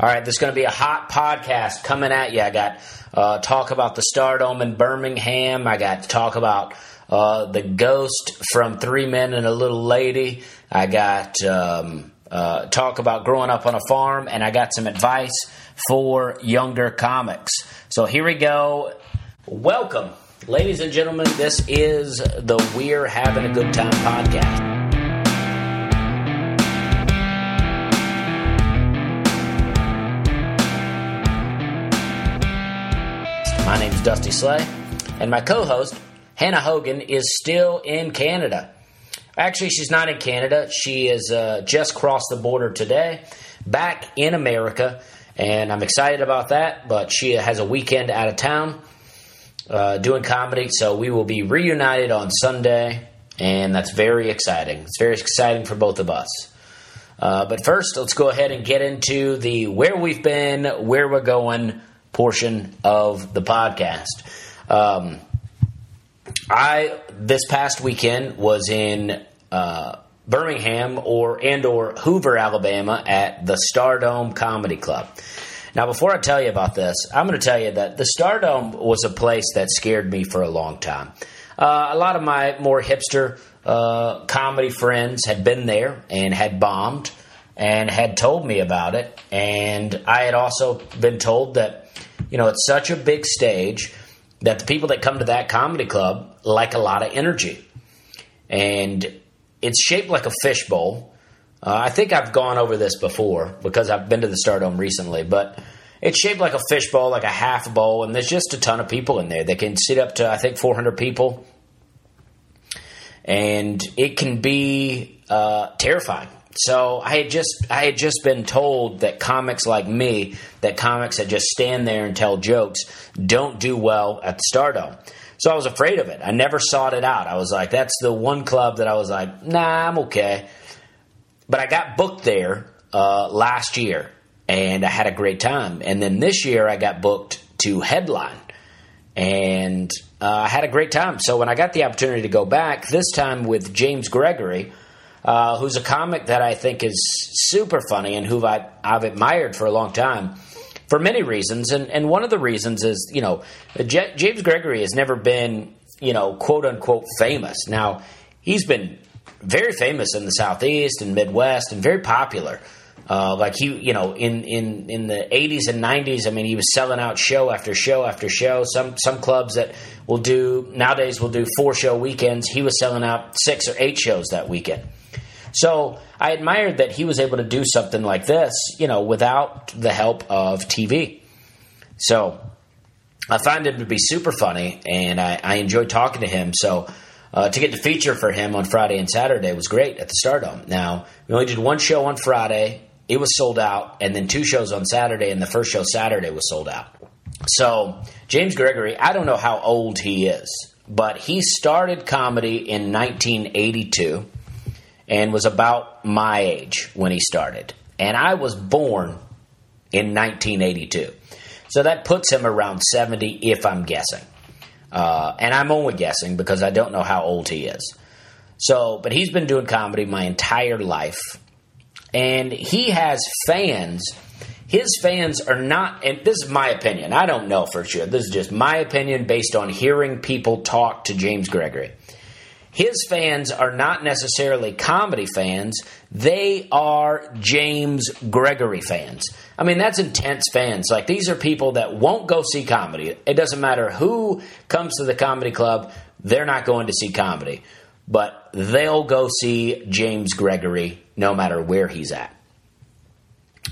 All right, this is going to be a hot podcast coming at you. I got uh, talk about the Stardome in Birmingham. I got to talk about uh, the ghost from Three Men and a Little Lady. I got um, uh, talk about growing up on a farm, and I got some advice for younger comics. So here we go. Welcome, ladies and gentlemen. This is the We're Having a Good Time podcast. My name is Dusty Slay, and my co host, Hannah Hogan, is still in Canada. Actually, she's not in Canada. She is uh, just crossed the border today, back in America, and I'm excited about that. But she has a weekend out of town uh, doing comedy, so we will be reunited on Sunday, and that's very exciting. It's very exciting for both of us. Uh, but first, let's go ahead and get into the where we've been, where we're going portion of the podcast. Um, I this past weekend was in uh, Birmingham or and or Hoover, Alabama, at the Stardome Comedy Club. Now, before I tell you about this, I'm going to tell you that the Stardome was a place that scared me for a long time. Uh, a lot of my more hipster uh, comedy friends had been there and had bombed and had told me about it. And I had also been told that you know, it's such a big stage that the people that come to that comedy club like a lot of energy. And it's shaped like a fishbowl. Uh, I think I've gone over this before because I've been to the Stardome recently, but it's shaped like a fishbowl, like a half bowl, and there's just a ton of people in there. They can sit up to, I think, 400 people. And it can be uh, terrifying. So I had just I had just been told that comics like me, that comics that just stand there and tell jokes, don't do well at the Stardome. So I was afraid of it. I never sought it out. I was like, that's the one club that I was like, nah, I'm okay. But I got booked there uh, last year, and I had a great time. And then this year, I got booked to headline, and uh, I had a great time. So when I got the opportunity to go back, this time with James Gregory uh, who's a comic that I think is super funny and who I, I've admired for a long time for many reasons. And, and one of the reasons is, you know, J- James Gregory has never been, you know, quote unquote famous. Now, he's been very famous in the Southeast and Midwest and very popular. Uh, like he, you know, in, in, in the 80s and 90s, I mean, he was selling out show after show after show. Some some clubs that will do nowadays will do four show weekends. He was selling out six or eight shows that weekend. So I admired that he was able to do something like this, you know, without the help of TV. So I find him to be super funny, and I, I enjoyed talking to him. So uh, to get the feature for him on Friday and Saturday was great at the Stardome. Now we only did one show on Friday; it was sold out, and then two shows on Saturday, and the first show Saturday was sold out. So James Gregory, I don't know how old he is, but he started comedy in 1982 and was about my age when he started. And I was born in 1982. So that puts him around 70 if I'm guessing. Uh, and I'm only guessing because I don't know how old he is. So, but he's been doing comedy my entire life. And he has fans. His fans are not, and this is my opinion. I don't know for sure. This is just my opinion based on hearing people talk to James Gregory his fans are not necessarily comedy fans, they are James Gregory fans. I mean, that's intense fans. Like, these are people that won't go see comedy. It doesn't matter who comes to the comedy club, they're not going to see comedy. But they'll go see James Gregory no matter where he's at.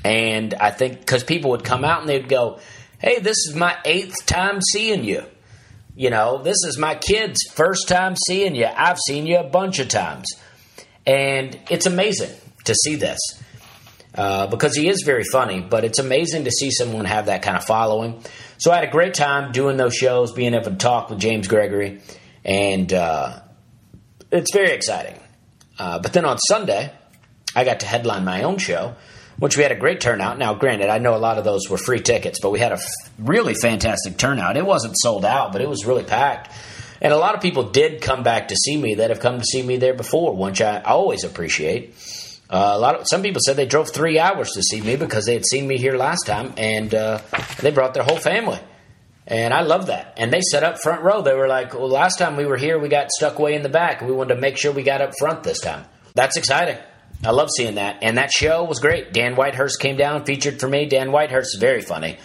And I think because people would come out and they'd go, Hey, this is my eighth time seeing you. You know, this is my kid's first time seeing you. I've seen you a bunch of times. And it's amazing to see this uh, because he is very funny, but it's amazing to see someone have that kind of following. So I had a great time doing those shows, being able to talk with James Gregory, and uh, it's very exciting. Uh, but then on Sunday, I got to headline my own show which we had a great turnout. Now, granted, I know a lot of those were free tickets, but we had a f- really fantastic turnout. It wasn't sold out, but it was really packed. And a lot of people did come back to see me that have come to see me there before, which I always appreciate. Uh, a lot of some people said they drove three hours to see me because they had seen me here last time, and uh, they brought their whole family. And I love that. And they set up front row. They were like, "Well, last time we were here, we got stuck way in the back. We wanted to make sure we got up front this time." That's exciting. I love seeing that. And that show was great. Dan Whitehurst came down, featured for me. Dan Whitehurst is very funny.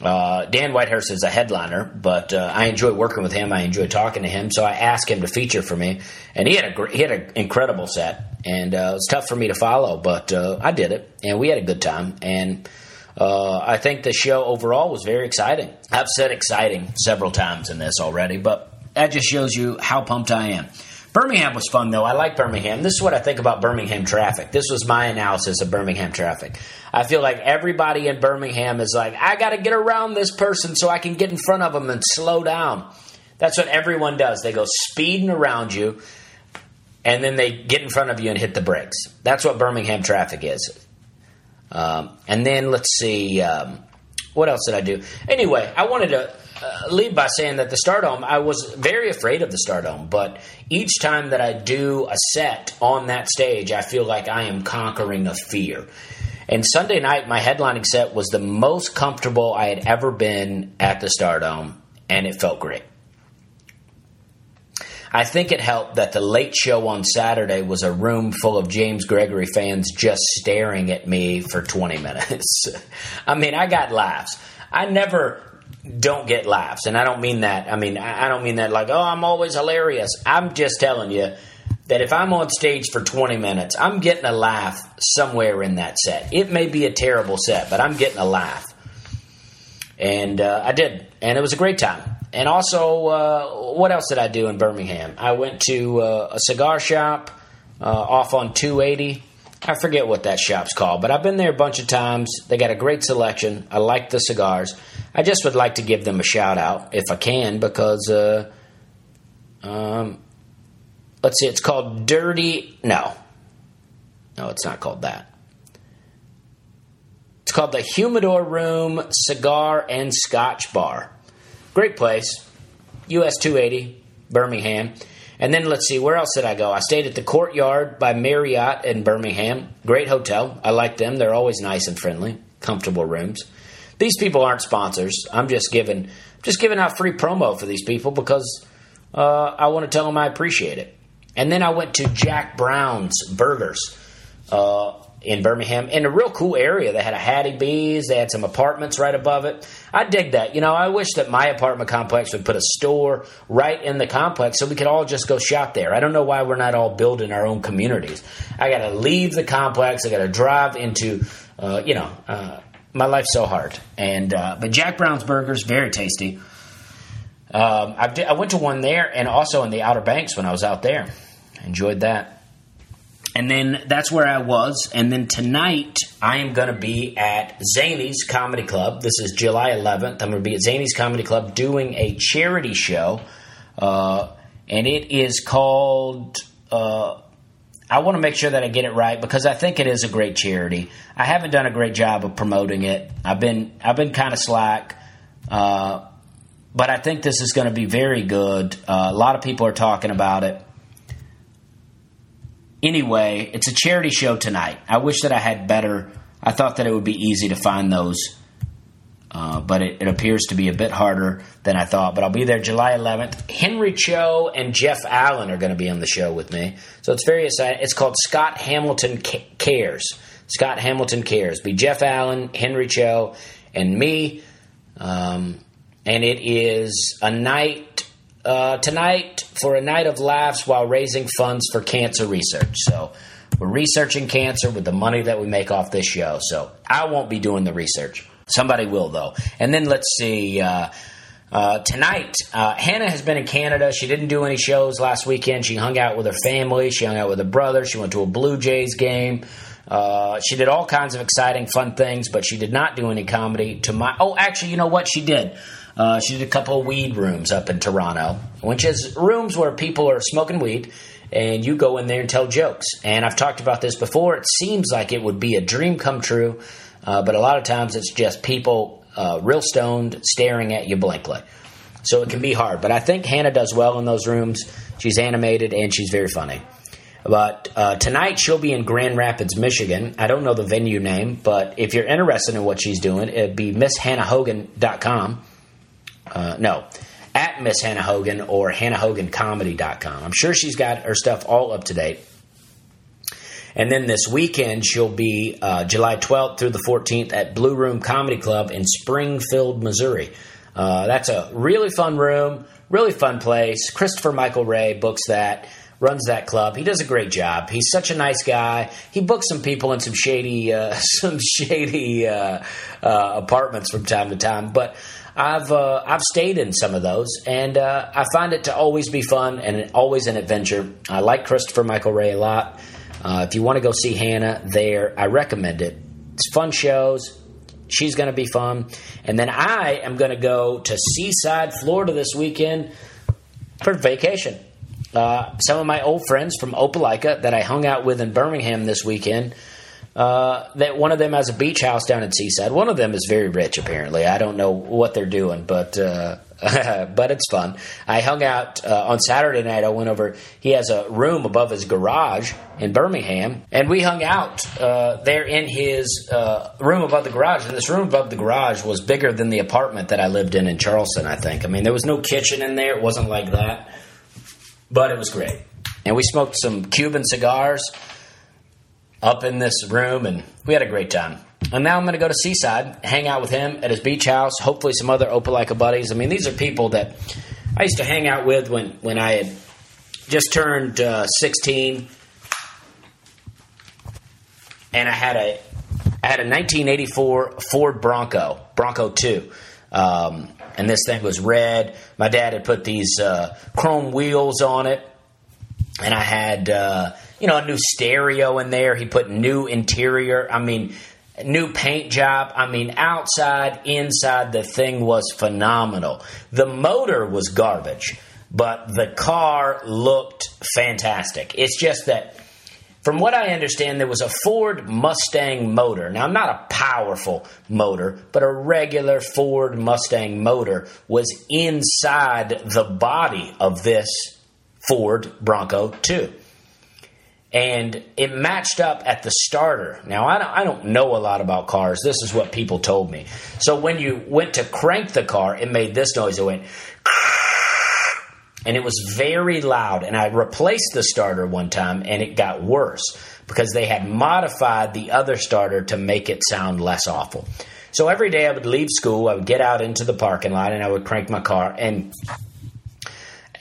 Uh, Dan Whitehurst is a headliner, but uh, I enjoy working with him. I enjoy talking to him, so I asked him to feature for me, and he had a great, he had an incredible set, and uh, it was tough for me to follow, but uh, I did it, and we had a good time, and uh, I think the show overall was very exciting. I've said exciting several times in this already, but that just shows you how pumped I am. Birmingham was fun though. I like Birmingham. This is what I think about Birmingham traffic. This was my analysis of Birmingham traffic. I feel like everybody in Birmingham is like, I got to get around this person so I can get in front of them and slow down. That's what everyone does. They go speeding around you and then they get in front of you and hit the brakes. That's what Birmingham traffic is. Um, and then let's see, um, what else did I do? Anyway, I wanted to uh, lead by saying that the Stardome, I was very afraid of the Stardome, but each time that I do a set on that stage, I feel like I am conquering a fear. And Sunday night, my headlining set was the most comfortable I had ever been at the Stardome, and it felt great. I think it helped that the late show on Saturday was a room full of James Gregory fans just staring at me for 20 minutes. I mean, I got laughs. I never don't get laughs. And I don't mean that. I mean, I don't mean that like, oh, I'm always hilarious. I'm just telling you that if I'm on stage for 20 minutes, I'm getting a laugh somewhere in that set. It may be a terrible set, but I'm getting a laugh. And uh, I did. And it was a great time. And also, uh, what else did I do in Birmingham? I went to uh, a cigar shop uh, off on 280. I forget what that shop's called, but I've been there a bunch of times. They got a great selection. I like the cigars. I just would like to give them a shout out if I can because, uh, um, let's see, it's called Dirty. No, no, it's not called that. It's called the Humidor Room Cigar and Scotch Bar. Great place, US 280, Birmingham. And then let's see, where else did I go? I stayed at the Courtyard by Marriott in Birmingham. Great hotel. I like them. They're always nice and friendly, comfortable rooms. These people aren't sponsors. I'm just giving just giving out free promo for these people because uh, I want to tell them I appreciate it. And then I went to Jack Brown's Burgers uh, in Birmingham in a real cool area. They had a Hattie B's. They had some apartments right above it. I dig that. You know, I wish that my apartment complex would put a store right in the complex so we could all just go shop there. I don't know why we're not all building our own communities. I got to leave the complex. I got to drive into, uh, you know, uh, my life's so hard. And uh, but Jack Brown's Burgers very tasty. Um, I, did, I went to one there and also in the Outer Banks when I was out there. enjoyed that. And then that's where I was. And then tonight I am going to be at Zanies Comedy Club. This is July 11th. I'm going to be at Zanies Comedy Club doing a charity show. Uh, and it is called uh, I want to make sure that I get it right because I think it is a great charity. I haven't done a great job of promoting it. I've been I've been kind of slack, uh, but I think this is going to be very good. Uh, a lot of people are talking about it. Anyway, it's a charity show tonight. I wish that I had better. I thought that it would be easy to find those uh, but it, it, appears to be a bit harder than I thought. But I'll be there July 11th. Henry Cho and Jeff Allen are going to be on the show with me. So it's very exciting. It's called Scott Hamilton Cares. Scott Hamilton Cares. Be Jeff Allen, Henry Cho, and me. Um, and it is a night uh, tonight for a night of laughs while raising funds for cancer research. So we're researching cancer with the money that we make off this show. So I won't be doing the research. Somebody will, though. And then let's see. Uh, uh, tonight, uh, Hannah has been in Canada. She didn't do any shows last weekend. She hung out with her family. She hung out with her brother. She went to a Blue Jays game. Uh, she did all kinds of exciting, fun things, but she did not do any comedy. To my oh, actually, you know what she did? Uh, she did a couple of weed rooms up in Toronto, which is rooms where people are smoking weed, and you go in there and tell jokes. And I've talked about this before. It seems like it would be a dream come true uh, but a lot of times it's just people uh, real stoned staring at you blankly. So it can be hard. But I think Hannah does well in those rooms. She's animated and she's very funny. But uh, tonight she'll be in Grand Rapids, Michigan. I don't know the venue name, but if you're interested in what she's doing, it'd be misshannahhogan.com. Uh, no, at Miss Hannah Hogan or hannahhogancomedy.com. I'm sure she's got her stuff all up to date. And then this weekend, she'll be uh, July 12th through the 14th at Blue Room Comedy Club in Springfield, Missouri. Uh, that's a really fun room, really fun place. Christopher Michael Ray books that, runs that club. He does a great job. He's such a nice guy. He books some people in some shady, uh, some shady uh, uh, apartments from time to time, but. I've uh, I've stayed in some of those, and uh, I find it to always be fun and always an adventure. I like Christopher Michael Ray a lot. Uh, if you want to go see Hannah there, I recommend it. It's fun shows. She's going to be fun. And then I am going to go to Seaside, Florida this weekend for vacation. Uh, some of my old friends from Opelika that I hung out with in Birmingham this weekend. Uh, that one of them has a beach house down in Seaside. One of them is very rich, apparently. I don't know what they're doing, but uh, but it's fun. I hung out uh, on Saturday night. I went over. He has a room above his garage in Birmingham, and we hung out uh, there in his uh, room above the garage. And this room above the garage was bigger than the apartment that I lived in in Charleston. I think. I mean, there was no kitchen in there. It wasn't like that, but it was great. And we smoked some Cuban cigars up in this room, and we had a great time. And now I'm going to go to Seaside, hang out with him at his beach house. Hopefully, some other Opelika buddies. I mean, these are people that I used to hang out with when when I had just turned uh, 16, and I had a I had a 1984 Ford Bronco Bronco 2. Um, and this thing was red. My dad had put these uh, chrome wheels on it, and I had uh, you know a new stereo in there. He put new interior. I mean, new paint job. I mean, outside, inside, the thing was phenomenal. The motor was garbage, but the car looked fantastic. It's just that, from what I understand, there was a Ford Mustang motor. Now, not a powerful motor, but a regular Ford Mustang motor was inside the body of this Ford Bronco 2 and it matched up at the starter. Now, I don't, I don't, know a lot about cars. This is what people told me. So when you went to crank the car, it made this noise. It went, and it was very loud. And I replaced the starter one time, and it got worse because they had modified the other starter to make it sound less awful. So every day I would leave school, I would get out into the parking lot, and I would crank my car, and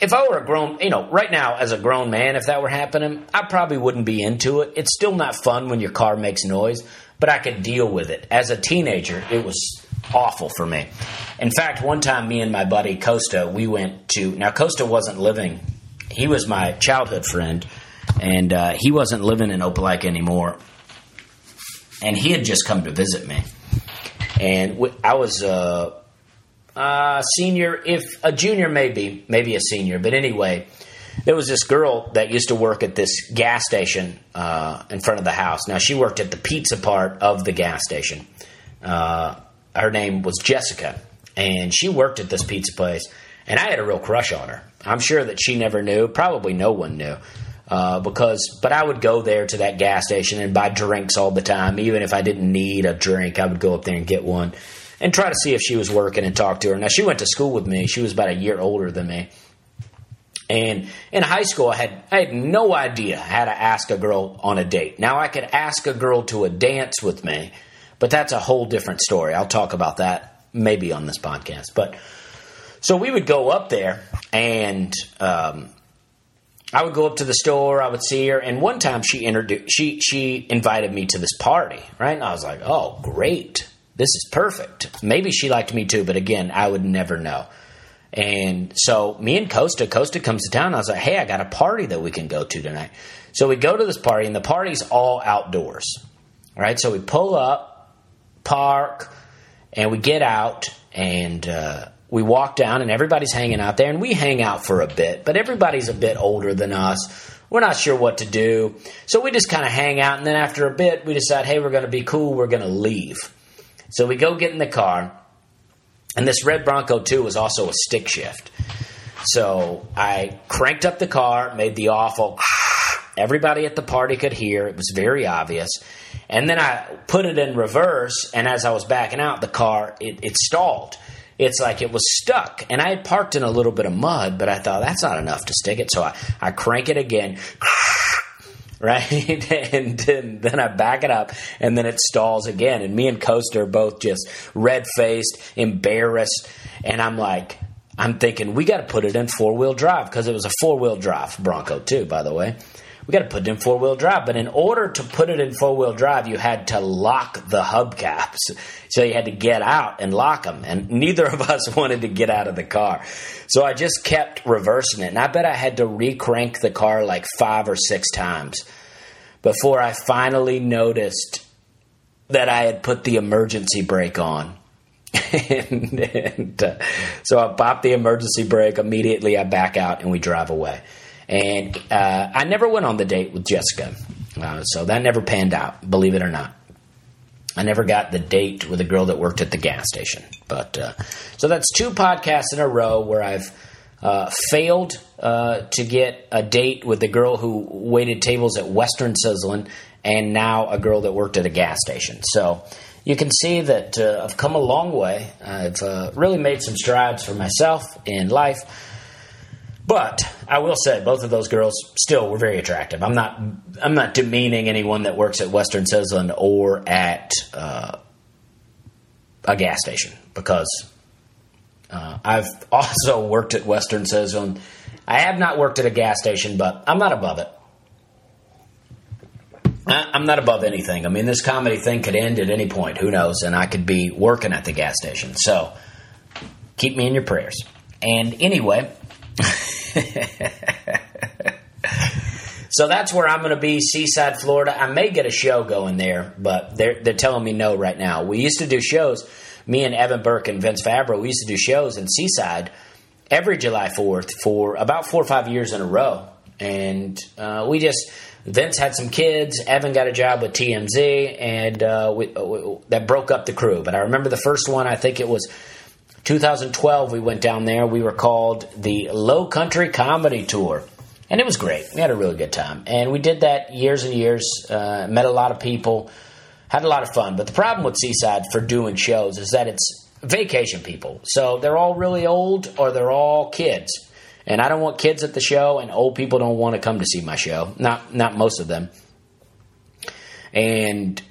if I were a grown, you know, right now as a grown man, if that were happening, I probably wouldn't be into it. It's still not fun when your car makes noise, but I could deal with it. As a teenager, it was awful for me. In fact, one time, me and my buddy Costa, we went to. Now, Costa wasn't living. He was my childhood friend, and uh, he wasn't living in Opelika anymore. And he had just come to visit me, and I was. Uh, uh, senior, if a junior, maybe, maybe a senior. But anyway, there was this girl that used to work at this gas station uh, in front of the house. Now, she worked at the pizza part of the gas station. Uh, her name was Jessica, and she worked at this pizza place. And I had a real crush on her. I'm sure that she never knew. Probably no one knew. Uh, because, but I would go there to that gas station and buy drinks all the time. Even if I didn't need a drink, I would go up there and get one and try to see if she was working and talk to her. Now, she went to school with me. She was about a year older than me. And in high school, I had I had no idea how to ask a girl on a date. Now I could ask a girl to a dance with me, but that's a whole different story. I'll talk about that maybe on this podcast. But so we would go up there, and um, I would go up to the store. I would see her, and one time she introduced she she invited me to this party. Right, and I was like, oh, great this is perfect. Maybe she liked me too, but again, I would never know. And so me and Costa, Costa comes to town. I was like, hey, I got a party that we can go to tonight. So we go to this party, and the party's all outdoors. All right, so we pull up, park, and we get out, and uh, we walk down, and everybody's hanging out there, and we hang out for a bit, but everybody's a bit older than us. We're not sure what to do. So we just kind of hang out, and then after a bit, we decide, hey, we're going to be cool, we're going to leave. So we go get in the car, and this red Bronco 2 was also a stick shift. So I cranked up the car, made the awful, Everybody at the party could hear. It was very obvious. And then I put it in reverse, and as I was backing out, the car it, it stalled. It's like it was stuck, and I had parked in a little bit of mud, but I thought that's not enough to stick it, so I, I crank it again. right? and then, then I back it up, and then it stalls again. And me and Costa are both just red faced, embarrassed, and I'm like, I'm thinking we got to put it in four wheel drive because it was a four wheel drive Bronco too, by the way. We got to put it in four wheel drive, but in order to put it in four wheel drive, you had to lock the hubcaps. So you had to get out and lock them, and neither of us wanted to get out of the car. So I just kept reversing it, and I bet I had to re crank the car like five or six times before I finally noticed that I had put the emergency brake on. and, and uh, so I pop the emergency brake immediately. I back out and we drive away. And uh, I never went on the date with Jessica, uh, so that never panned out. Believe it or not, I never got the date with a girl that worked at the gas station. But uh, so that's two podcasts in a row where I've uh, failed uh, to get a date with the girl who waited tables at Western Sizzlin, and now a girl that worked at a gas station. So you can see that uh, I've come a long way. I've uh, really made some strides for myself in life. But I will say, both of those girls still were very attractive. I'm not, I'm not demeaning anyone that works at Western Sizzlin or at uh, a gas station because uh, I've also worked at Western Sizzlin. I have not worked at a gas station, but I'm not above it. I'm not above anything. I mean, this comedy thing could end at any point. Who knows? And I could be working at the gas station. So keep me in your prayers. And anyway, so that's where I'm going to be, Seaside, Florida. I may get a show going there, but they're they're telling me no right now. We used to do shows. Me and Evan Burke and Vince Fabro, we used to do shows in Seaside every July 4th for about four or five years in a row. And uh, we just Vince had some kids. Evan got a job with TMZ, and uh, we, uh, we, that broke up the crew. But I remember the first one. I think it was 2012. We went down there. We were called the Low Country Comedy Tour, and it was great. We had a really good time, and we did that years and years. Uh, met a lot of people, had a lot of fun. But the problem with Seaside for doing shows is that it's vacation people. So they're all really old, or they're all kids and I don't want kids at the show, and old people don't want to come to see my show. Not not most of them. And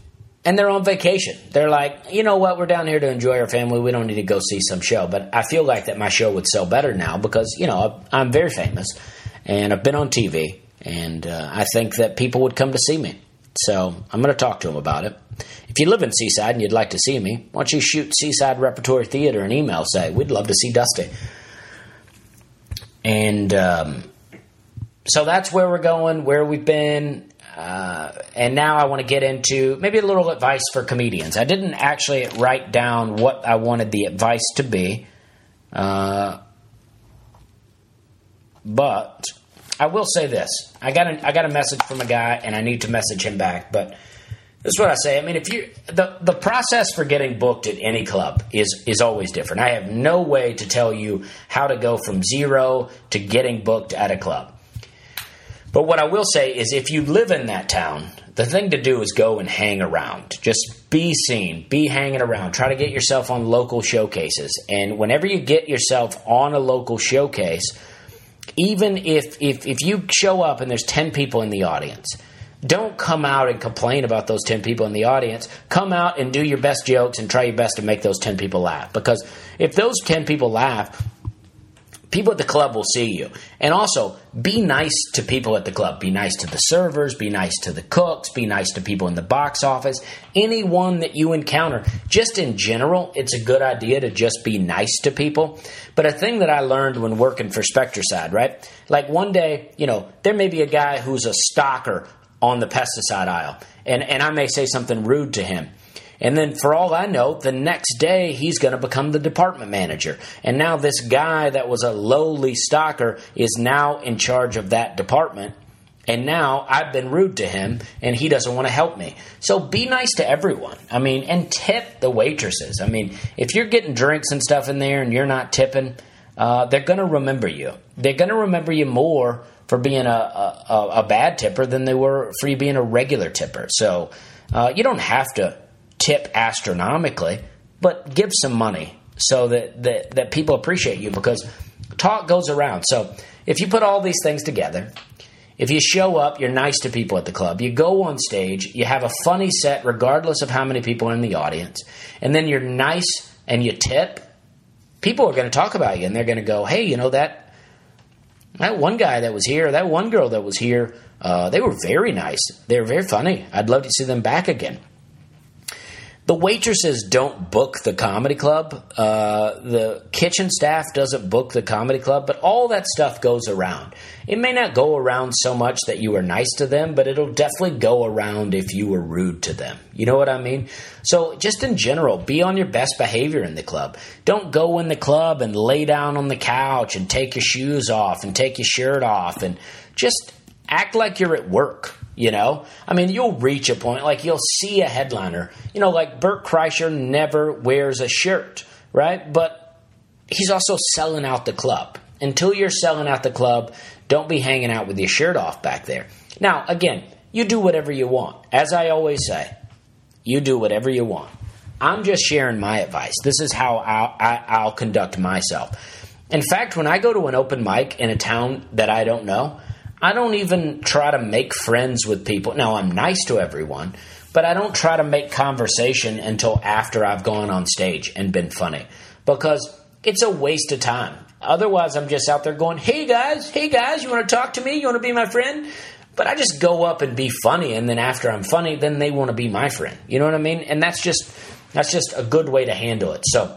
and they're on vacation. They're like, you know what? We're down here to enjoy our family. We don't need to go see some show. But I feel like that my show would sell better now because you know I'm very famous and I've been on TV, and uh, I think that people would come to see me. So I'm going to talk to them about it. If you live in Seaside and you'd like to see me, why don't you shoot Seaside Repertory Theater an email? Say we'd love to see Dusty. And um, so that's where we're going, where we've been. Uh, and now I want to get into maybe a little advice for comedians. I didn't actually write down what I wanted the advice to be, uh, but I will say this: I got a, I got a message from a guy, and I need to message him back. But this is what I say. I mean, if you the the process for getting booked at any club is is always different. I have no way to tell you how to go from zero to getting booked at a club. But what I will say is if you live in that town, the thing to do is go and hang around. Just be seen, be hanging around. Try to get yourself on local showcases. And whenever you get yourself on a local showcase, even if if if you show up and there's 10 people in the audience, don't come out and complain about those 10 people in the audience. Come out and do your best jokes and try your best to make those 10 people laugh. Because if those 10 people laugh, people at the club will see you. And also, be nice to people at the club. Be nice to the servers, be nice to the cooks, be nice to people in the box office. Anyone that you encounter, just in general, it's a good idea to just be nice to people. But a thing that I learned when working for Spectracide, right? Like one day, you know, there may be a guy who's a stalker on the pesticide aisle. And, and I may say something rude to him. And then, for all I know, the next day he's going to become the department manager. And now, this guy that was a lowly stalker is now in charge of that department. And now I've been rude to him and he doesn't want to help me. So be nice to everyone. I mean, and tip the waitresses. I mean, if you're getting drinks and stuff in there and you're not tipping, uh, they're going to remember you. They're going to remember you more for being a, a, a, bad tipper than they were for you being a regular tipper. So uh, you don't have to tip astronomically, but give some money so that, that, that people appreciate you because talk goes around. So if you put all these things together, if you show up, you're nice to people at the club, you go on stage, you have a funny set regardless of how many people are in the audience, and then you're nice and you tip, people are going to talk about you and they're going to go, hey, you know that that one guy that was here, that one girl that was here, uh, they were very nice. They were very funny. I'd love to see them back again. The waitresses don't book the comedy club. Uh, the kitchen staff doesn't book the comedy club, but all that stuff goes around. It may not go around so much that you were nice to them, but it'll definitely go around if you were rude to them. You know what I mean? So, just in general, be on your best behavior in the club. Don't go in the club and lay down on the couch and take your shoes off and take your shirt off and just act like you're at work. You know, I mean, you'll reach a point like you'll see a headliner. You know, like Bert Kreischer never wears a shirt, right? But he's also selling out the club. Until you're selling out the club, don't be hanging out with your shirt off back there. Now, again, you do whatever you want. As I always say, you do whatever you want. I'm just sharing my advice. This is how I'll, I, will conduct myself. In fact, when I go to an open mic in a town that I don't know, I don't even try to make friends with people. Now, I'm nice to everyone, but I don't try to make conversation until after I've gone on stage and been funny because it's a waste of time. Otherwise, I'm just out there going, hey guys, hey guys, you want to talk to me? You want to be my friend? But I just go up and be funny, and then after I'm funny, then they want to be my friend. You know what I mean? And that's just that's just a good way to handle it. So,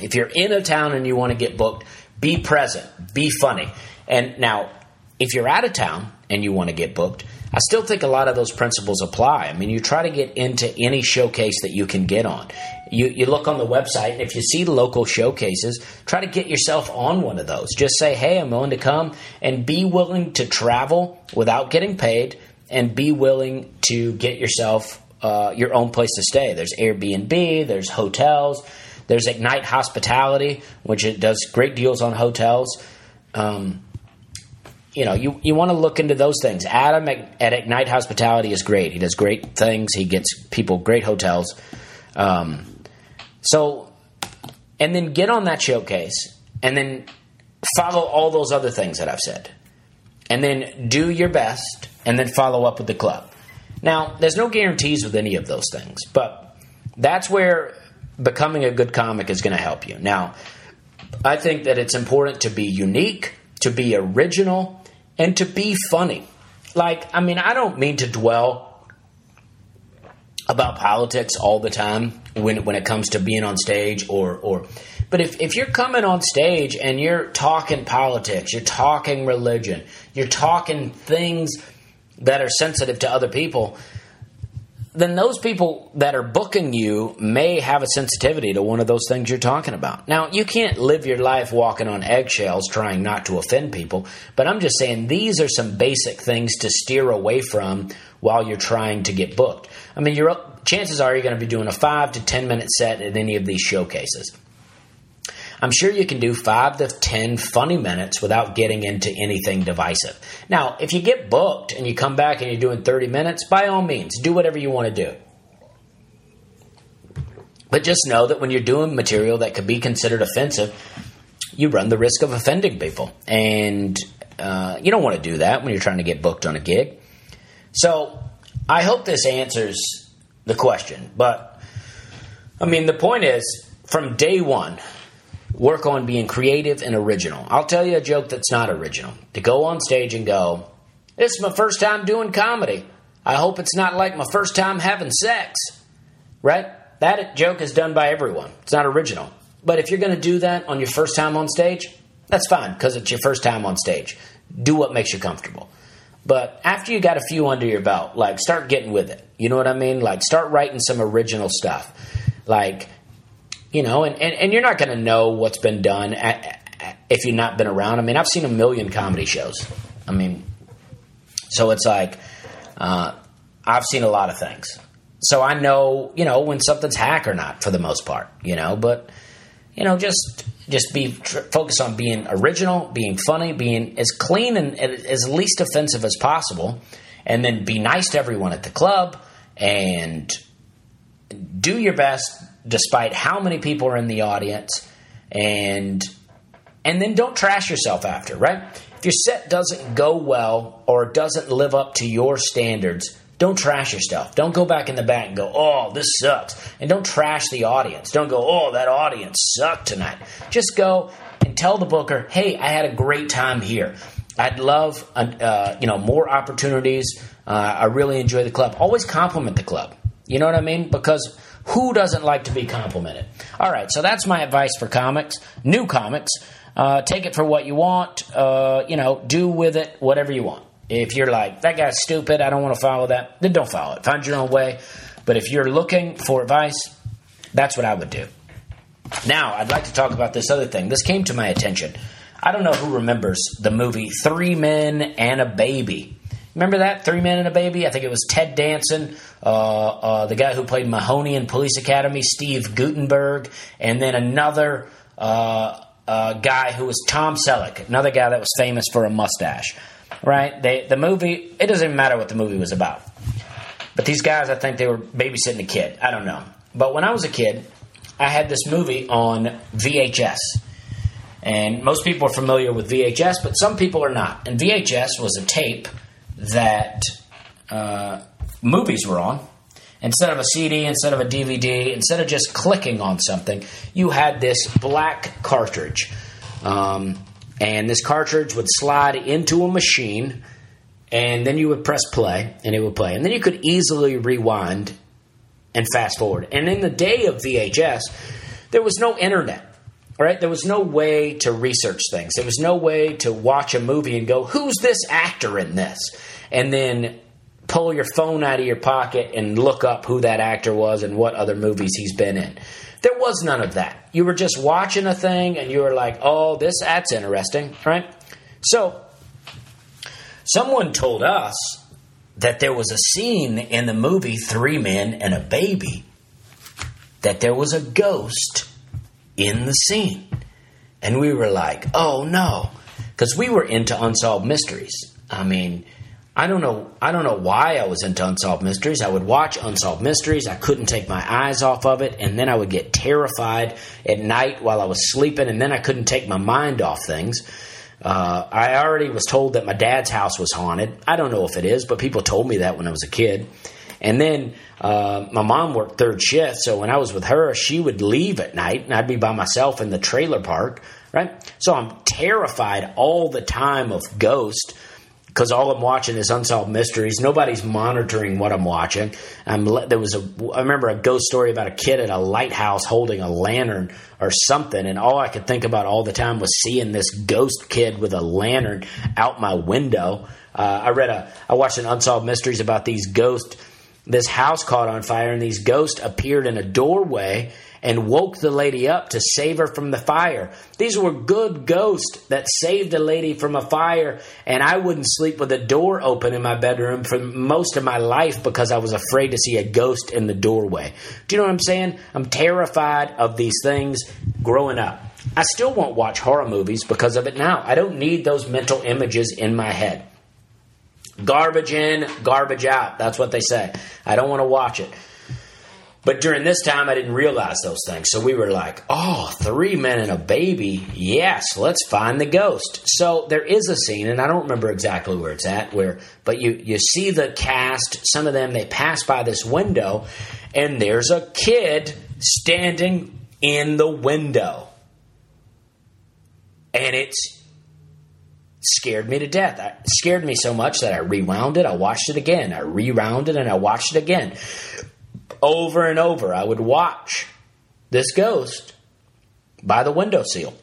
if you're in a town and you want to get booked, be present, be funny. And now, if you're out of town and you want to get booked, I still think a lot of those principles apply. I mean, you try to get into any showcase that you can get on. You, you look on the website, and if you see local showcases, try to get yourself on one of those. Just say, hey, I'm willing to come, and be willing to travel without getting paid, and be willing to get yourself uh, your own place to stay. There's Airbnb, there's hotels, there's Ignite Hospitality, which it does great deals on hotels. Um, you know, you, you want to look into those things. Adam at, Ignite Hospitality is great. He does great things. He gets people great hotels. Um, so, and then get on that showcase and then follow all those other things that I've said. And then do your best and then follow up with the club. Now, there's no guarantees with any of those things, but that's where becoming a good comic is going to help you. Now, I think that it's important to be unique, to be original, and to be funny. Like, I mean, I don't mean to dwell about politics all the time when when it comes to being on stage or or but if, if you're coming on stage and you're talking politics, you're talking religion, you're talking things that are sensitive to other people, then those people that are booking you may have a sensitivity to one of those things you're talking about. Now, you can't live your life walking on eggshells trying not to offend people, but I'm just saying these are some basic things to steer away from while you're trying to get booked. I mean, your chances are you're going to be doing a 5 to 10 minute set at any of these showcases. I'm sure you can do five to 10 funny minutes without getting into anything divisive. Now, if you get booked and you come back and you're doing 30 minutes, by all means, do whatever you want to do. But just know that when you're doing material that could be considered offensive, you run the risk of offending people. And uh, you don't want to do that when you're trying to get booked on a gig. So I hope this answers the question. But I mean, the point is from day one, work on being creative and original. I'll tell you a joke that's not original. To go on stage and go, This is my first time doing comedy. I hope it's not like my first time having sex. Right? That joke is done by everyone. It's not original. But if you're going to do that on your first time on stage, that's fine because it's your first time on stage. Do what makes you comfortable. But after you got a few under your belt, like start getting with it. You know what I mean? Like start writing some original stuff. Like you know, and, and, and you're not going to know what's been done at, at, if you've not been around. I mean, I've seen a million comedy shows. I mean, so it's like uh, I've seen a lot of things. So I know, you know, when something's hack or not for the most part, you know, but you know, just just be tr- focus on being original, being funny, being as clean and as least offensive as possible, and then be nice to everyone at the club and do your best despite how many people are in the audience and and then don't trash yourself after, right? If your set doesn't go well or doesn't live up to your standards, don't trash yourself. Don't go back in the back and go, oh, this sucks. And don't trash the audience. Don't go, oh, that audience sucked tonight. Just go and tell the booker, hey, I had a great time here. I'd love, uh, you know, more opportunities. Uh, I really enjoy the club. Always compliment the club. You know what I mean? Because who doesn't like to be complimented? All right, so that's my advice for comics, new comics. Uh, take it for what you want. Uh, you know, do with it whatever you want. If you're like, that guy's stupid, I don't want to follow that, then don't follow it. Find your own way. But if you're looking for advice, that's what I would do. Now, I'd like to talk about this other thing. This came to my attention. I don't know who remembers the movie Three Men and a Baby. Remember that? Three Men and a Baby? I think it was Ted Danson, uh, uh, the guy who played Mahoney in Police Academy, Steve Guttenberg, and then another uh, uh guy who was Tom Selleck, another guy that was famous for a mustache right? They the movie. It doesn't even matter what the movie was about. But these guys, I think they were babysitting a kid. I don't know. But when I was a kid, I had this movie on VHS. And most people are familiar with VHS, but some people are not. And VHS was a tape that uh, movies were on. Instead of a CD, instead of a DVD, instead of just clicking on something, you had this black cartridge. Um, and this cartridge would slide into a machine, and then you would press play, and it would play. And then you could easily rewind and fast forward. And in the day of VHS, there was no internet. Right? There was no way to research things. There was no way to watch a movie and go, who's this actor in this? And then pull your phone out of your pocket and look up who that actor was and what other movies he's been in. There was none of that. You were just watching a thing and you were like, oh, this, that's interesting, right? So, someone told us that there was a scene in the movie Three Men and a Baby that there was a ghost in the scene. And we were like, oh no. Because we were into unsolved mysteries. I mean, I don't know. I don't know why I was into unsolved mysteries. I would watch unsolved mysteries. I couldn't take my eyes off of it, and then I would get terrified at night while I was sleeping, and then I couldn't take my mind off things. Uh, I already was told that my dad's house was haunted. I don't know if it is, but people told me that when I was a kid. And then uh, my mom worked third shift, so when I was with her, she would leave at night, and I'd be by myself in the trailer park, right? So I'm terrified all the time of ghosts because all I'm watching is unsolved mysteries. Nobody's monitoring what I'm watching. I'm, there was a I remember a ghost story about a kid at a lighthouse holding a lantern or something, and all I could think about all the time was seeing this ghost kid with a lantern out my window. Uh, I read a I watched an unsolved mysteries about these ghosts. This house caught on fire, and these ghosts appeared in a doorway and woke the lady up to save her from the fire. These were good ghosts that saved a lady from a fire, and I wouldn't sleep with a door open in my bedroom for most of my life because I was afraid to see a ghost in the doorway. Do you know what I'm saying? I'm terrified of these things growing up. I still won't watch horror movies because of it now. I don't need those mental images in my head. Garbage in, garbage out. That's what they say. I don't want to watch it. But during this time, I didn't realize those things. So we were like, oh, three men and a baby. Yes, let's find the ghost. So there is a scene, and I don't remember exactly where it's at, where, but you, you see the cast, some of them, they pass by this window, and there's a kid standing in the window. And it's scared me to death. It scared me so much that I rewound it, I watched it again, I rewound it, and I watched it again over and over. I would watch this ghost by the window seal.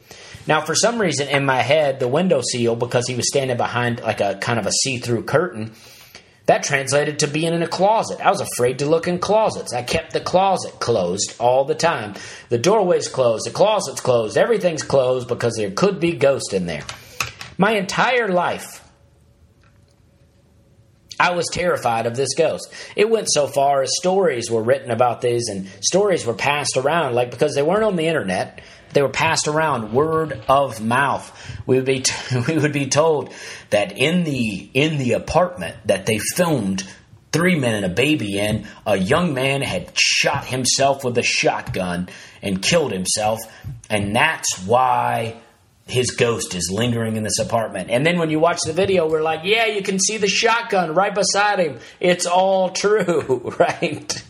Now, for some reason in my head, the window seal, because he was standing behind like a kind of a see through curtain, that translated to being in a closet. I was afraid to look in closets. I kept the closet closed all the time. The doorway's closed, the closet's closed, everything's closed because there could be ghosts in there. My entire life, I was terrified of this ghost. It went so far as stories were written about these and stories were passed around, like because they weren't on the internet, they were passed around word of mouth. We would be t- we would be told that in the in the apartment that they filmed three men and a baby in, a young man had shot himself with a shotgun and killed himself, and that's why his ghost is lingering in this apartment. And then when you watch the video, we're like, yeah, you can see the shotgun right beside him. It's all true, right?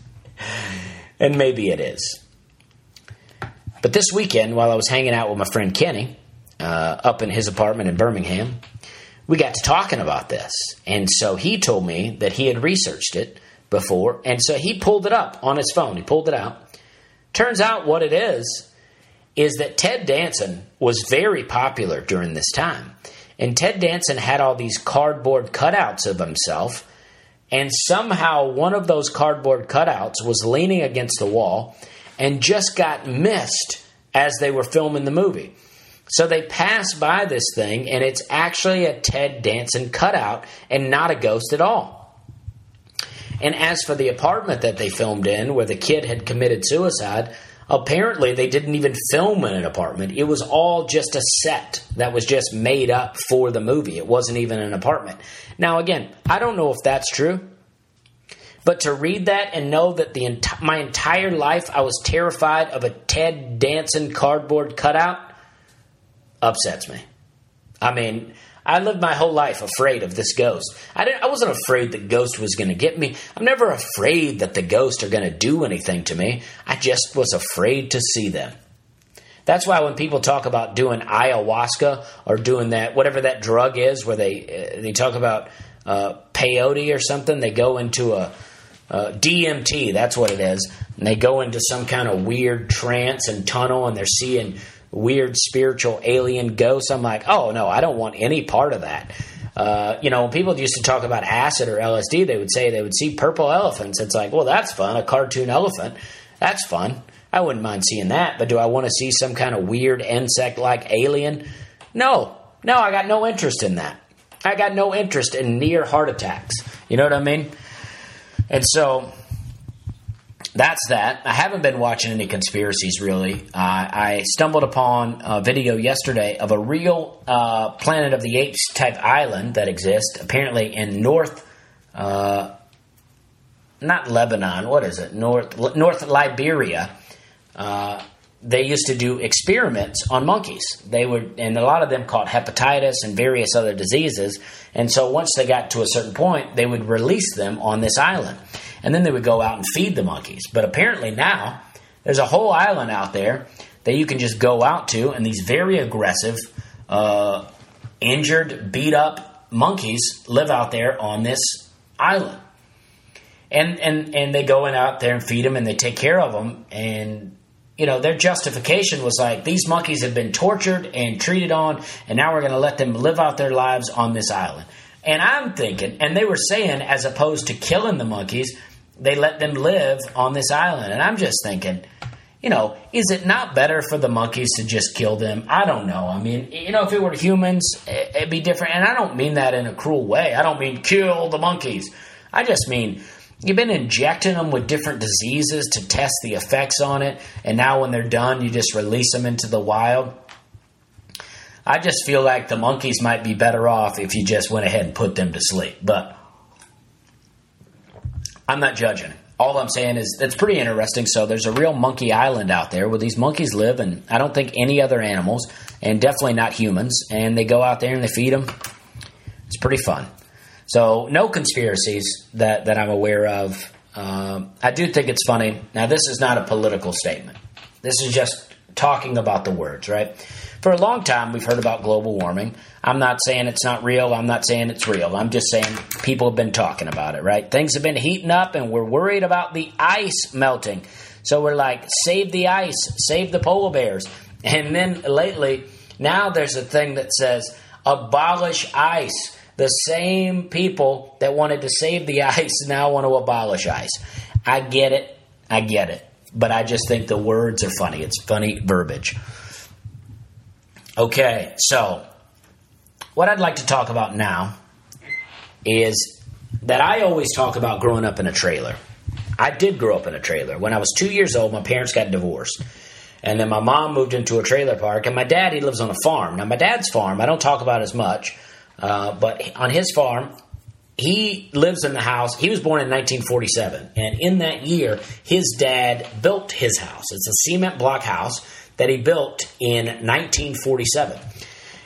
And maybe it is. But this weekend, while I was hanging out with my friend Kenny uh, up in his apartment in Birmingham, we got to talking about this. And so he told me that he had researched it before. And so he pulled it up on his phone. He pulled it out. Turns out what it is is that Ted Danson was very popular during this time. And Ted Danson had all these cardboard cutouts of himself. And somehow one of those cardboard cutouts was leaning against the wall and just got missed as they were filming the movie. So they pass by this thing, and it's actually a Ted Danson cutout and not a ghost at all. And as for the apartment that they filmed in, where the kid had committed suicide, apparently they didn't even film in an apartment. It was all just a set that was just made up for the movie. It wasn't even an apartment. Now, again, I don't know if that's true. But to read that and know that the my entire life I was terrified of a Ted Danson cardboard cutout upsets me. I mean, I lived my whole life afraid of this ghost. I didn't I wasn't afraid the ghost was going to get me. I'm never afraid that the ghosts are going to do anything to me. I just was afraid to see them. That's why when people talk about doing ayahuasca or doing that whatever that drug is where they uh, they talk about uh, peyote or something, they go into a uh, DMT, that's what it is. And they go into some kind of weird trance and tunnel and they're seeing weird spiritual alien ghosts. I'm like, oh no, I don't want any part of that. Uh, you know, when people used to talk about acid or LSD, they would say they would see purple elephants. It's like, well, that's fun. A cartoon elephant. That's fun. I wouldn't mind seeing that. But do I want to see some kind of weird insect like alien? No. No, I got no interest in that. I got no interest in near heart attacks. You know what I mean? And so that's that. I haven't been watching any conspiracies really. Uh, I stumbled upon a video yesterday of a real uh, Planet of the Apes type island that exists apparently in North, uh, not Lebanon. What is it? North North Liberia. Uh, they used to do experiments on monkeys. They would, and a lot of them caught hepatitis and various other diseases. And so once they got to a certain point, they would release them on this island and then they would go out and feed the monkeys. But apparently now there's a whole island out there that you can just go out to, and these very aggressive, uh, injured, beat up monkeys live out there on this island. And, and and they go in out there and feed them and they take care of them and you know their justification was like these monkeys have been tortured and treated on and now we're going to let them live out their lives on this island and i'm thinking and they were saying as opposed to killing the monkeys they let them live on this island. And I'm just thinking, you know, is it not better for the monkeys to just kill them? I don't know. I mean, you know, if it were humans, it'd be different. And I don't mean that in a cruel way. I don't mean kill the monkeys. I just mean you've been injecting them with different diseases to test the effects on it. And now when they're done, you just release them into the wild. I just feel like the monkeys might be better off if you just went ahead and put them to sleep. But I'm not judging. All I'm saying is it's pretty interesting. So there's a real monkey island out there where these monkeys live, and I don't think any other animals, and definitely not humans. And they go out there and they feed them. It's pretty fun. So no conspiracies that that I'm aware of. Um, I do think it's funny. Now this is not a political statement. This is just talking about the words, right? For a long time, we've heard about global warming. I'm not saying it's not real. I'm not saying it's real. I'm just saying people have been talking about it, right? Things have been heating up and we're worried about the ice melting. So we're like, save the ice, save the polar bears. And then lately, now there's a thing that says, abolish ice. The same people that wanted to save the ice now want to abolish ice. I get it. I get it. But I just think the words are funny. It's funny verbiage. Okay, so what I'd like to talk about now is that I always talk about growing up in a trailer. I did grow up in a trailer. When I was two years old, my parents got divorced. And then my mom moved into a trailer park, and my dad, he lives on a farm. Now, my dad's farm, I don't talk about as much, uh, but on his farm, he lives in the house. He was born in 1947, and in that year, his dad built his house. It's a cement block house that he built in 1947.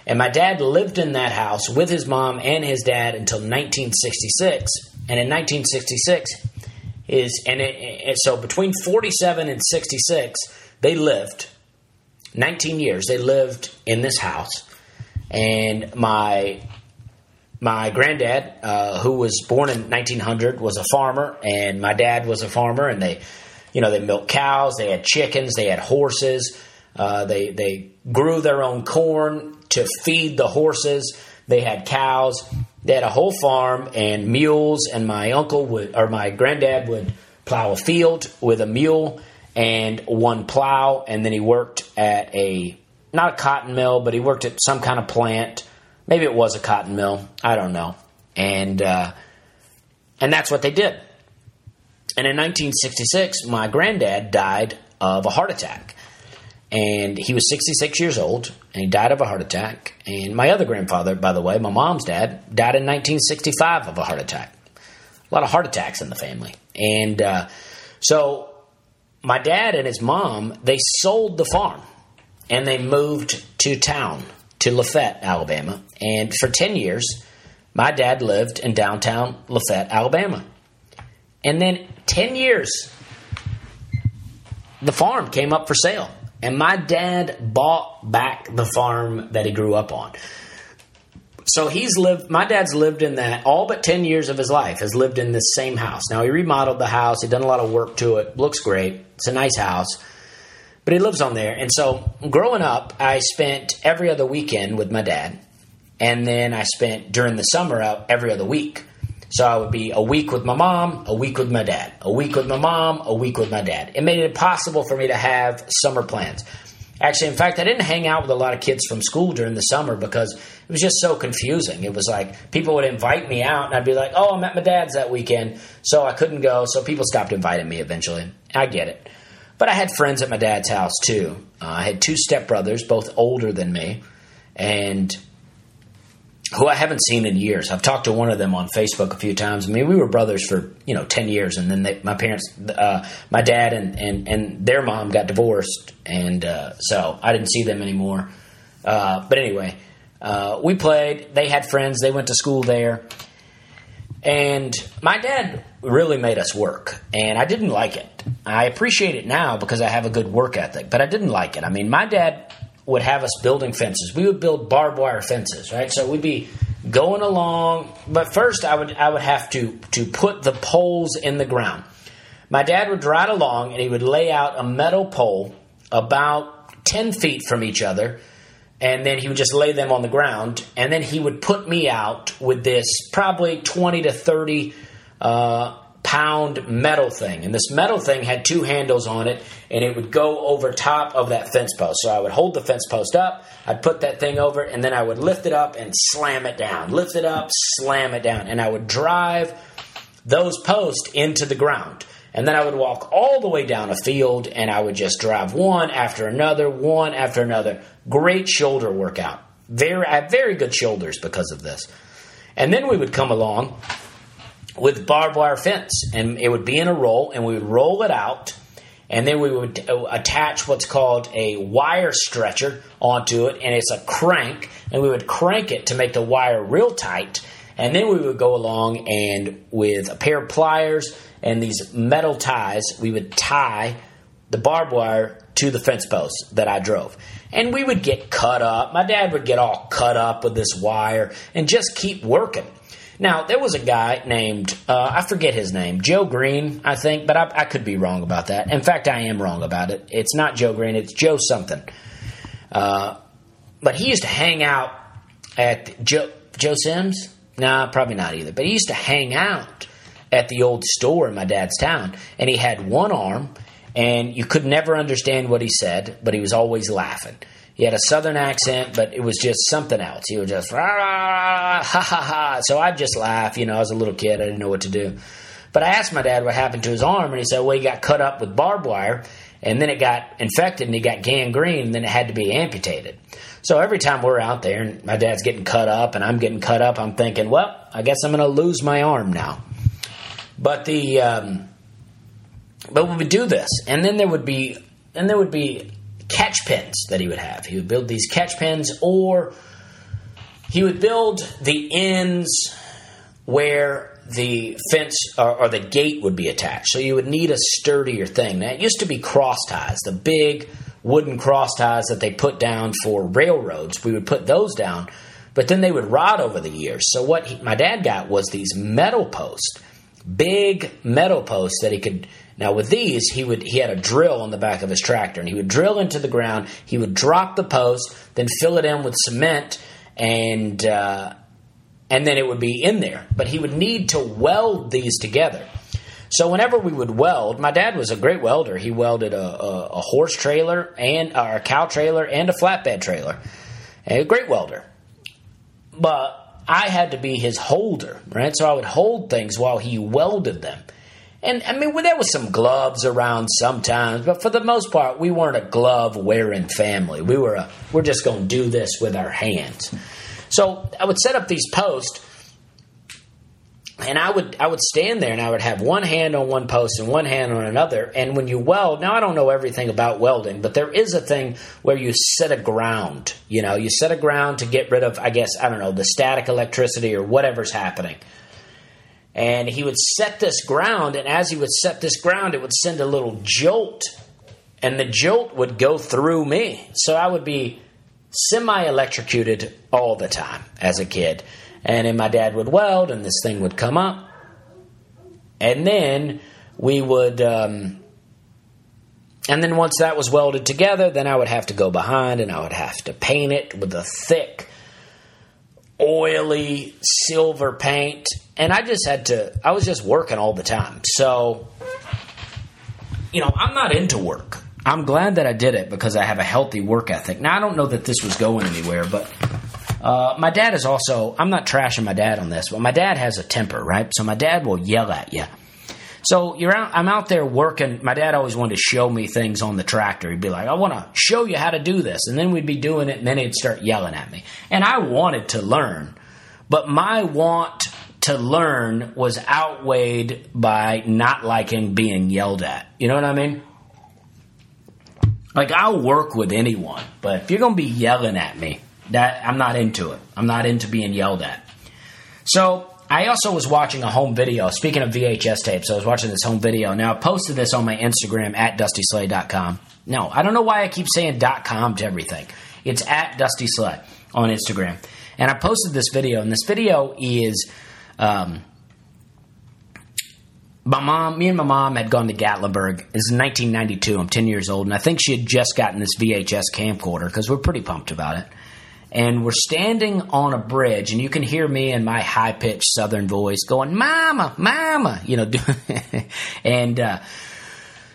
And my dad lived in that house with his mom and his dad until 1966. And in 1966, is and, it, and so between 47 and 66, they lived 19 years. They lived in this house, and my my granddad, uh, who was born in 1900, was a farmer, and my dad was a farmer, and they, you know, they milked cows, they had chickens, they had horses, uh, they they grew their own corn to feed the horses. They had cows. They had a whole farm and mules. And my uncle would, or my granddad would plow a field with a mule and one plow. And then he worked at a not a cotton mill, but he worked at some kind of plant. Maybe it was a cotton mill. I don't know. And uh, and that's what they did. And in 1966, my granddad died of a heart attack and he was 66 years old and he died of a heart attack and my other grandfather by the way my mom's dad died in 1965 of a heart attack a lot of heart attacks in the family and uh, so my dad and his mom they sold the farm and they moved to town to lafayette alabama. And for 10 years my dad lived in downtown lafayette alabama. And then 10 years the farm came up for sale. And my dad bought back the farm that he grew up on. So he's lived, my dad's lived in that all but 10 years of his life, has lived in this same house. Now, he remodeled the house, he'd done a lot of work to it, looks great, it's a nice house, but he lives on there. And so growing up, I spent every other weekend with my dad, and then I spent during the summer out every other week. So I would be a week with my mom, a week with my dad, a week with my mom, a week with my dad. It made it impossible for me to have summer plans. Actually, in fact, I didn't hang out with a lot of kids from school during the summer because it was just so confusing. It was like people would invite me out and I'd be like, oh, I'm at my dad's that weekend. So I couldn't go. So people stopped inviting me eventually. I get it. But I had friends at my dad's house too. Uh, I had two stepbrothers, both older than me. And who I haven't seen in years. I've talked to one of them on Facebook a few times. I mean, we were brothers for you know ten years, and then they, my parents, uh, my dad and, and and their mom got divorced, and uh, so I didn't see them anymore. Uh, but anyway, uh, we played. They had friends. They went to school there, and my dad really made us work, and I didn't like it. I appreciate it now because I have a good work ethic, but I didn't like it. I mean, my dad would have us building fences. We would build barbed wire fences, right? So we'd be going along, but first I would I would have to to put the poles in the ground. My dad would ride along and he would lay out a metal pole about 10 feet from each other and then he would just lay them on the ground and then he would put me out with this probably 20 to 30 uh, pound metal thing. And this metal thing had two handles on it, and it would go over top of that fence post. So I would hold the fence post up, I'd put that thing over, it, and then I would lift it up and slam it down. Lift it up, slam it down. And I would drive those posts into the ground. And then I would walk all the way down a field and I would just drive one after another, one after another. Great shoulder workout. Very, I have very good shoulders because of this. And then we would come along with barbed wire fence, and it would be in a roll, and we would roll it out, and then we would uh, attach what's called a wire stretcher onto it, and it's a crank, and we would crank it to make the wire real tight, and then we would go along and with a pair of pliers and these metal ties, we would tie the barbed wire to the fence post that I drove. And we would get cut up. My dad would get all cut up with this wire and just keep working. Now, there was a guy named, uh, I forget his name, Joe Green, I think, but I, I, could be wrong about that. In fact, I am wrong about it. It's not Joe Green, it's Joe something. Uh, but he used to hang out at Joe, Joe Sims? Nah, probably not either. But he used to hang out at the old store in my dad's town, and he had one arm and you could never understand what he said, but he was always laughing. He had a southern accent, but it was just something else. He was just, ha ha ha. So I'd just laugh. You know, I was a little kid, I didn't know what to do. But I asked my dad what happened to his arm, and he said, well, he got cut up with barbed wire, and then it got infected, and he got gangrene, and then it had to be amputated. So every time we're out there, and my dad's getting cut up, and I'm getting cut up, I'm thinking, well, I guess I'm going to lose my arm now. But the, um, but we would do this, and then there would be, and there would be catch pens that he would have. He would build these catch pens, or he would build the ends where the fence or, or, the gate would be attached. So you would need a sturdier thing. Now, it used to be cross ties, the big wooden cross ties that they put down for railroads. We would put those down, but then they would rot over the years. So what he, my dad got was these metal posts, big metal posts that he could now with these, he would he had a drill on the back of his tractor, and he would drill into the ground. He would drop the post, then fill it in with cement, and uh, and then it would be in there. But he would need to weld these together. So whenever we would weld, my dad was a great welder. He welded a, a, a horse trailer and a cow trailer and a flatbed trailer. a great welder. But I had to be his holder, right? So I would hold things while he welded them. And I mean, well, there was some gloves around sometimes, but for the most part, we weren't a glove wearing family. We were a, we're just going to do this with our hands. So I would set up these posts, and I would I would stand there and I would have one hand on one post and one hand on another. And when you weld, now I don't know everything about welding, but there is a thing where you set a ground. You know, you set a ground to get rid of, I guess, I don't know, the static electricity or whatever's happening and he would set this ground and as he would set this ground it would send a little jolt and the jolt would go through me. So i would be semi electrocuted all the time as a kid. And then my dad would weld and this thing would come up. And then we would um, and then once that was welded together then i would have to go behind and i would have to paint it with a thick oily silver paint and I just had to. I was just working all the time, so you know, I'm not into work. I'm glad that I did it because I have a healthy work ethic. Now I don't know that this was going anywhere, but uh, my dad is also. I'm not trashing my dad on this, but my dad has a temper, right? So my dad will yell at you. So you're out. I'm out there working. My dad always wanted to show me things on the tractor. He'd be like, "I want to show you how to do this," and then we'd be doing it, and then he'd start yelling at me. And I wanted to learn, but my want to learn was outweighed by not liking being yelled at. You know what I mean? Like I'll work with anyone, but if you're going to be yelling at me, that I'm not into it. I'm not into being yelled at. So I also was watching a home video. Speaking of VHS tapes, I was watching this home video. Now I posted this on my Instagram at dustyslay.com. No, I don't know why I keep saying .com to everything. It's at dustyslay on Instagram. And I posted this video, and this video is um, my mom, me and my mom had gone to Gatlinburg. Is 1992. I'm 10 years old, and I think she had just gotten this VHS camcorder because we're pretty pumped about it. And we're standing on a bridge, and you can hear me in my high pitched Southern voice going, "Mama, Mama," you know. and uh,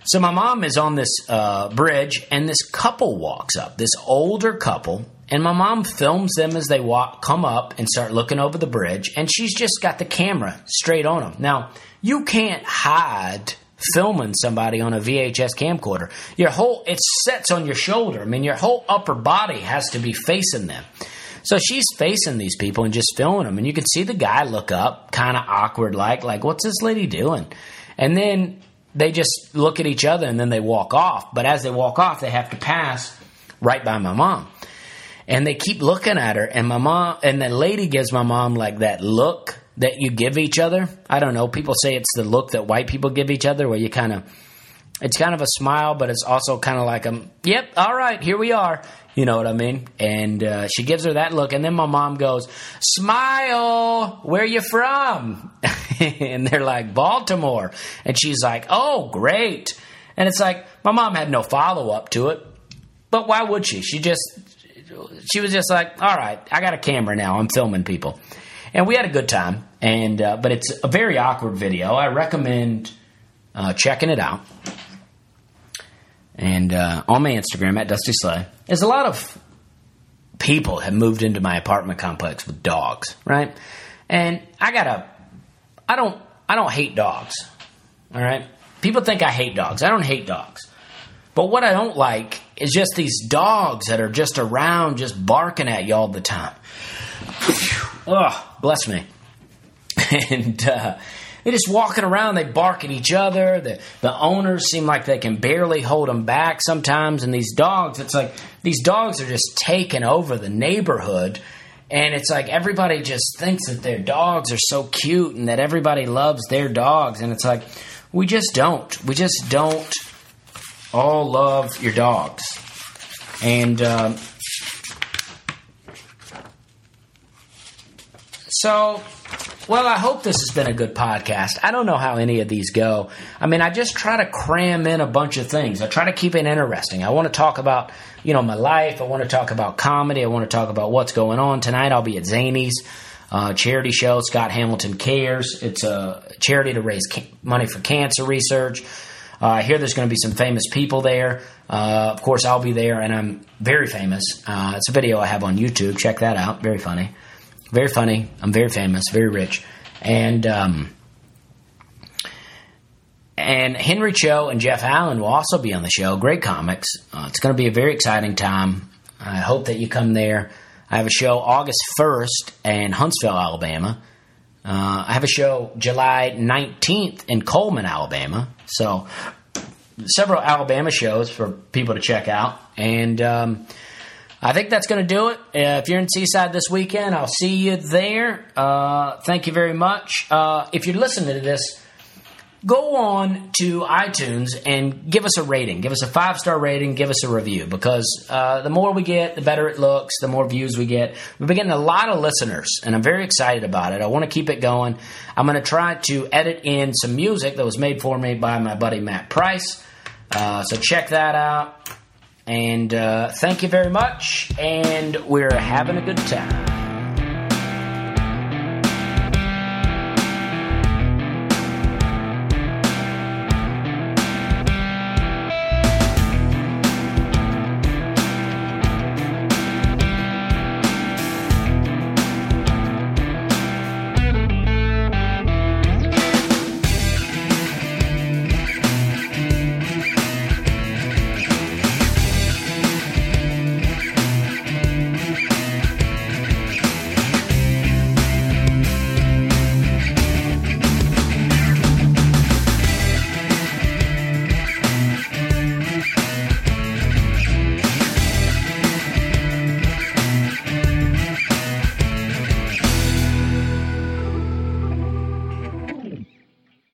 so my mom is on this uh, bridge, and this couple walks up. This older couple and my mom films them as they walk, come up and start looking over the bridge, and she's just got the camera straight on them. Now, you can't hide filming somebody on a VHS camcorder. Your whole it sets on your shoulder. I mean, your whole upper body has to be facing them. So she's facing these people and just filming them, and you can see the guy look up, kind of awkward, like, like, what's this lady doing? And then they just look at each other and then they walk off. But as they walk off, they have to pass right by my mom and they keep looking at her and my mom and the lady gives my mom like that look that you give each other? I don't know. People say it's the look that white people give each other where you kind of it's kind of a smile but it's also kind of like a yep all right here we are. You know what i mean? And uh, she gives her that look and then my mom goes smile where you from? And they're like baltimore. And she's like oh great. And it's like my mom had no follow-up to it but why would she? She just she was just like, all right, I got a camera now. I'm filming people. And we had a good time. And uh, but it's a very awkward video. I recommend uh, checking it out. and uh, on my Instagram at Dusty Slay. There's a lot of people have moved into my apartment complex with dogs, right? And I gotta, I don't, I don't hate dogs. All right, people think I hate dogs. I don't hate dogs, but what I don't like is just these dogs that are just around, just barking at you all the time. Oh, bless me. And uh, they're just walking around. They bark at each other. The the owners seem like they can barely hold them back sometimes. And these dogs, it's like these dogs are just taking over the neighborhood. And it's like everybody just thinks that their dogs are so cute and that everybody loves their dogs. And it's like we just don't. We just don't all love your dogs. And um, so well, I hope this has been a good podcast. I don't know how any of these go. I mean, I just try to cram in a bunch of things. I try to keep it interesting. I want to talk about, you know, my life. I want to talk about comedy. I want to talk about what's going on tonight. I'll be at Zanies uh, charity show. Scott Hamilton Cares. It's a charity to raise ca- money for cancer research. Uh, I hear there's going to be some famous people there. Uh, of course, I'll be there, and I'm very famous. Uh, it's a video I have on YouTube. Check that out. Very funny. Very funny. I'm very famous, very rich. And um, and Henry Cho and Jeff Allen will also be on the show. Great comics. Uh, it's going to be a very exciting time. I hope that you come there. I have a show August 1st in Huntsville, Alabama. Uh, I have a show July 19th in Cullman, Alabama. So, several Alabama shows for people to check out. And um, I think that's going to do it. Uh, if you're in Seaside this weekend, I'll see you there. Uh, thank you very much. Uh, if you're listening to this, go on to iTunes and give us a rating. Give us a five star rating. Give us a review because uh, the more we get, the better it looks. The more views we get. We've been getting a lot of listeners, and I'm very excited about it. I want to keep it going. I'm going to try to edit in some music that was made for me by my buddy Matt Price. Uh, so check that out. And uh, thank you very much. And we're having a good time.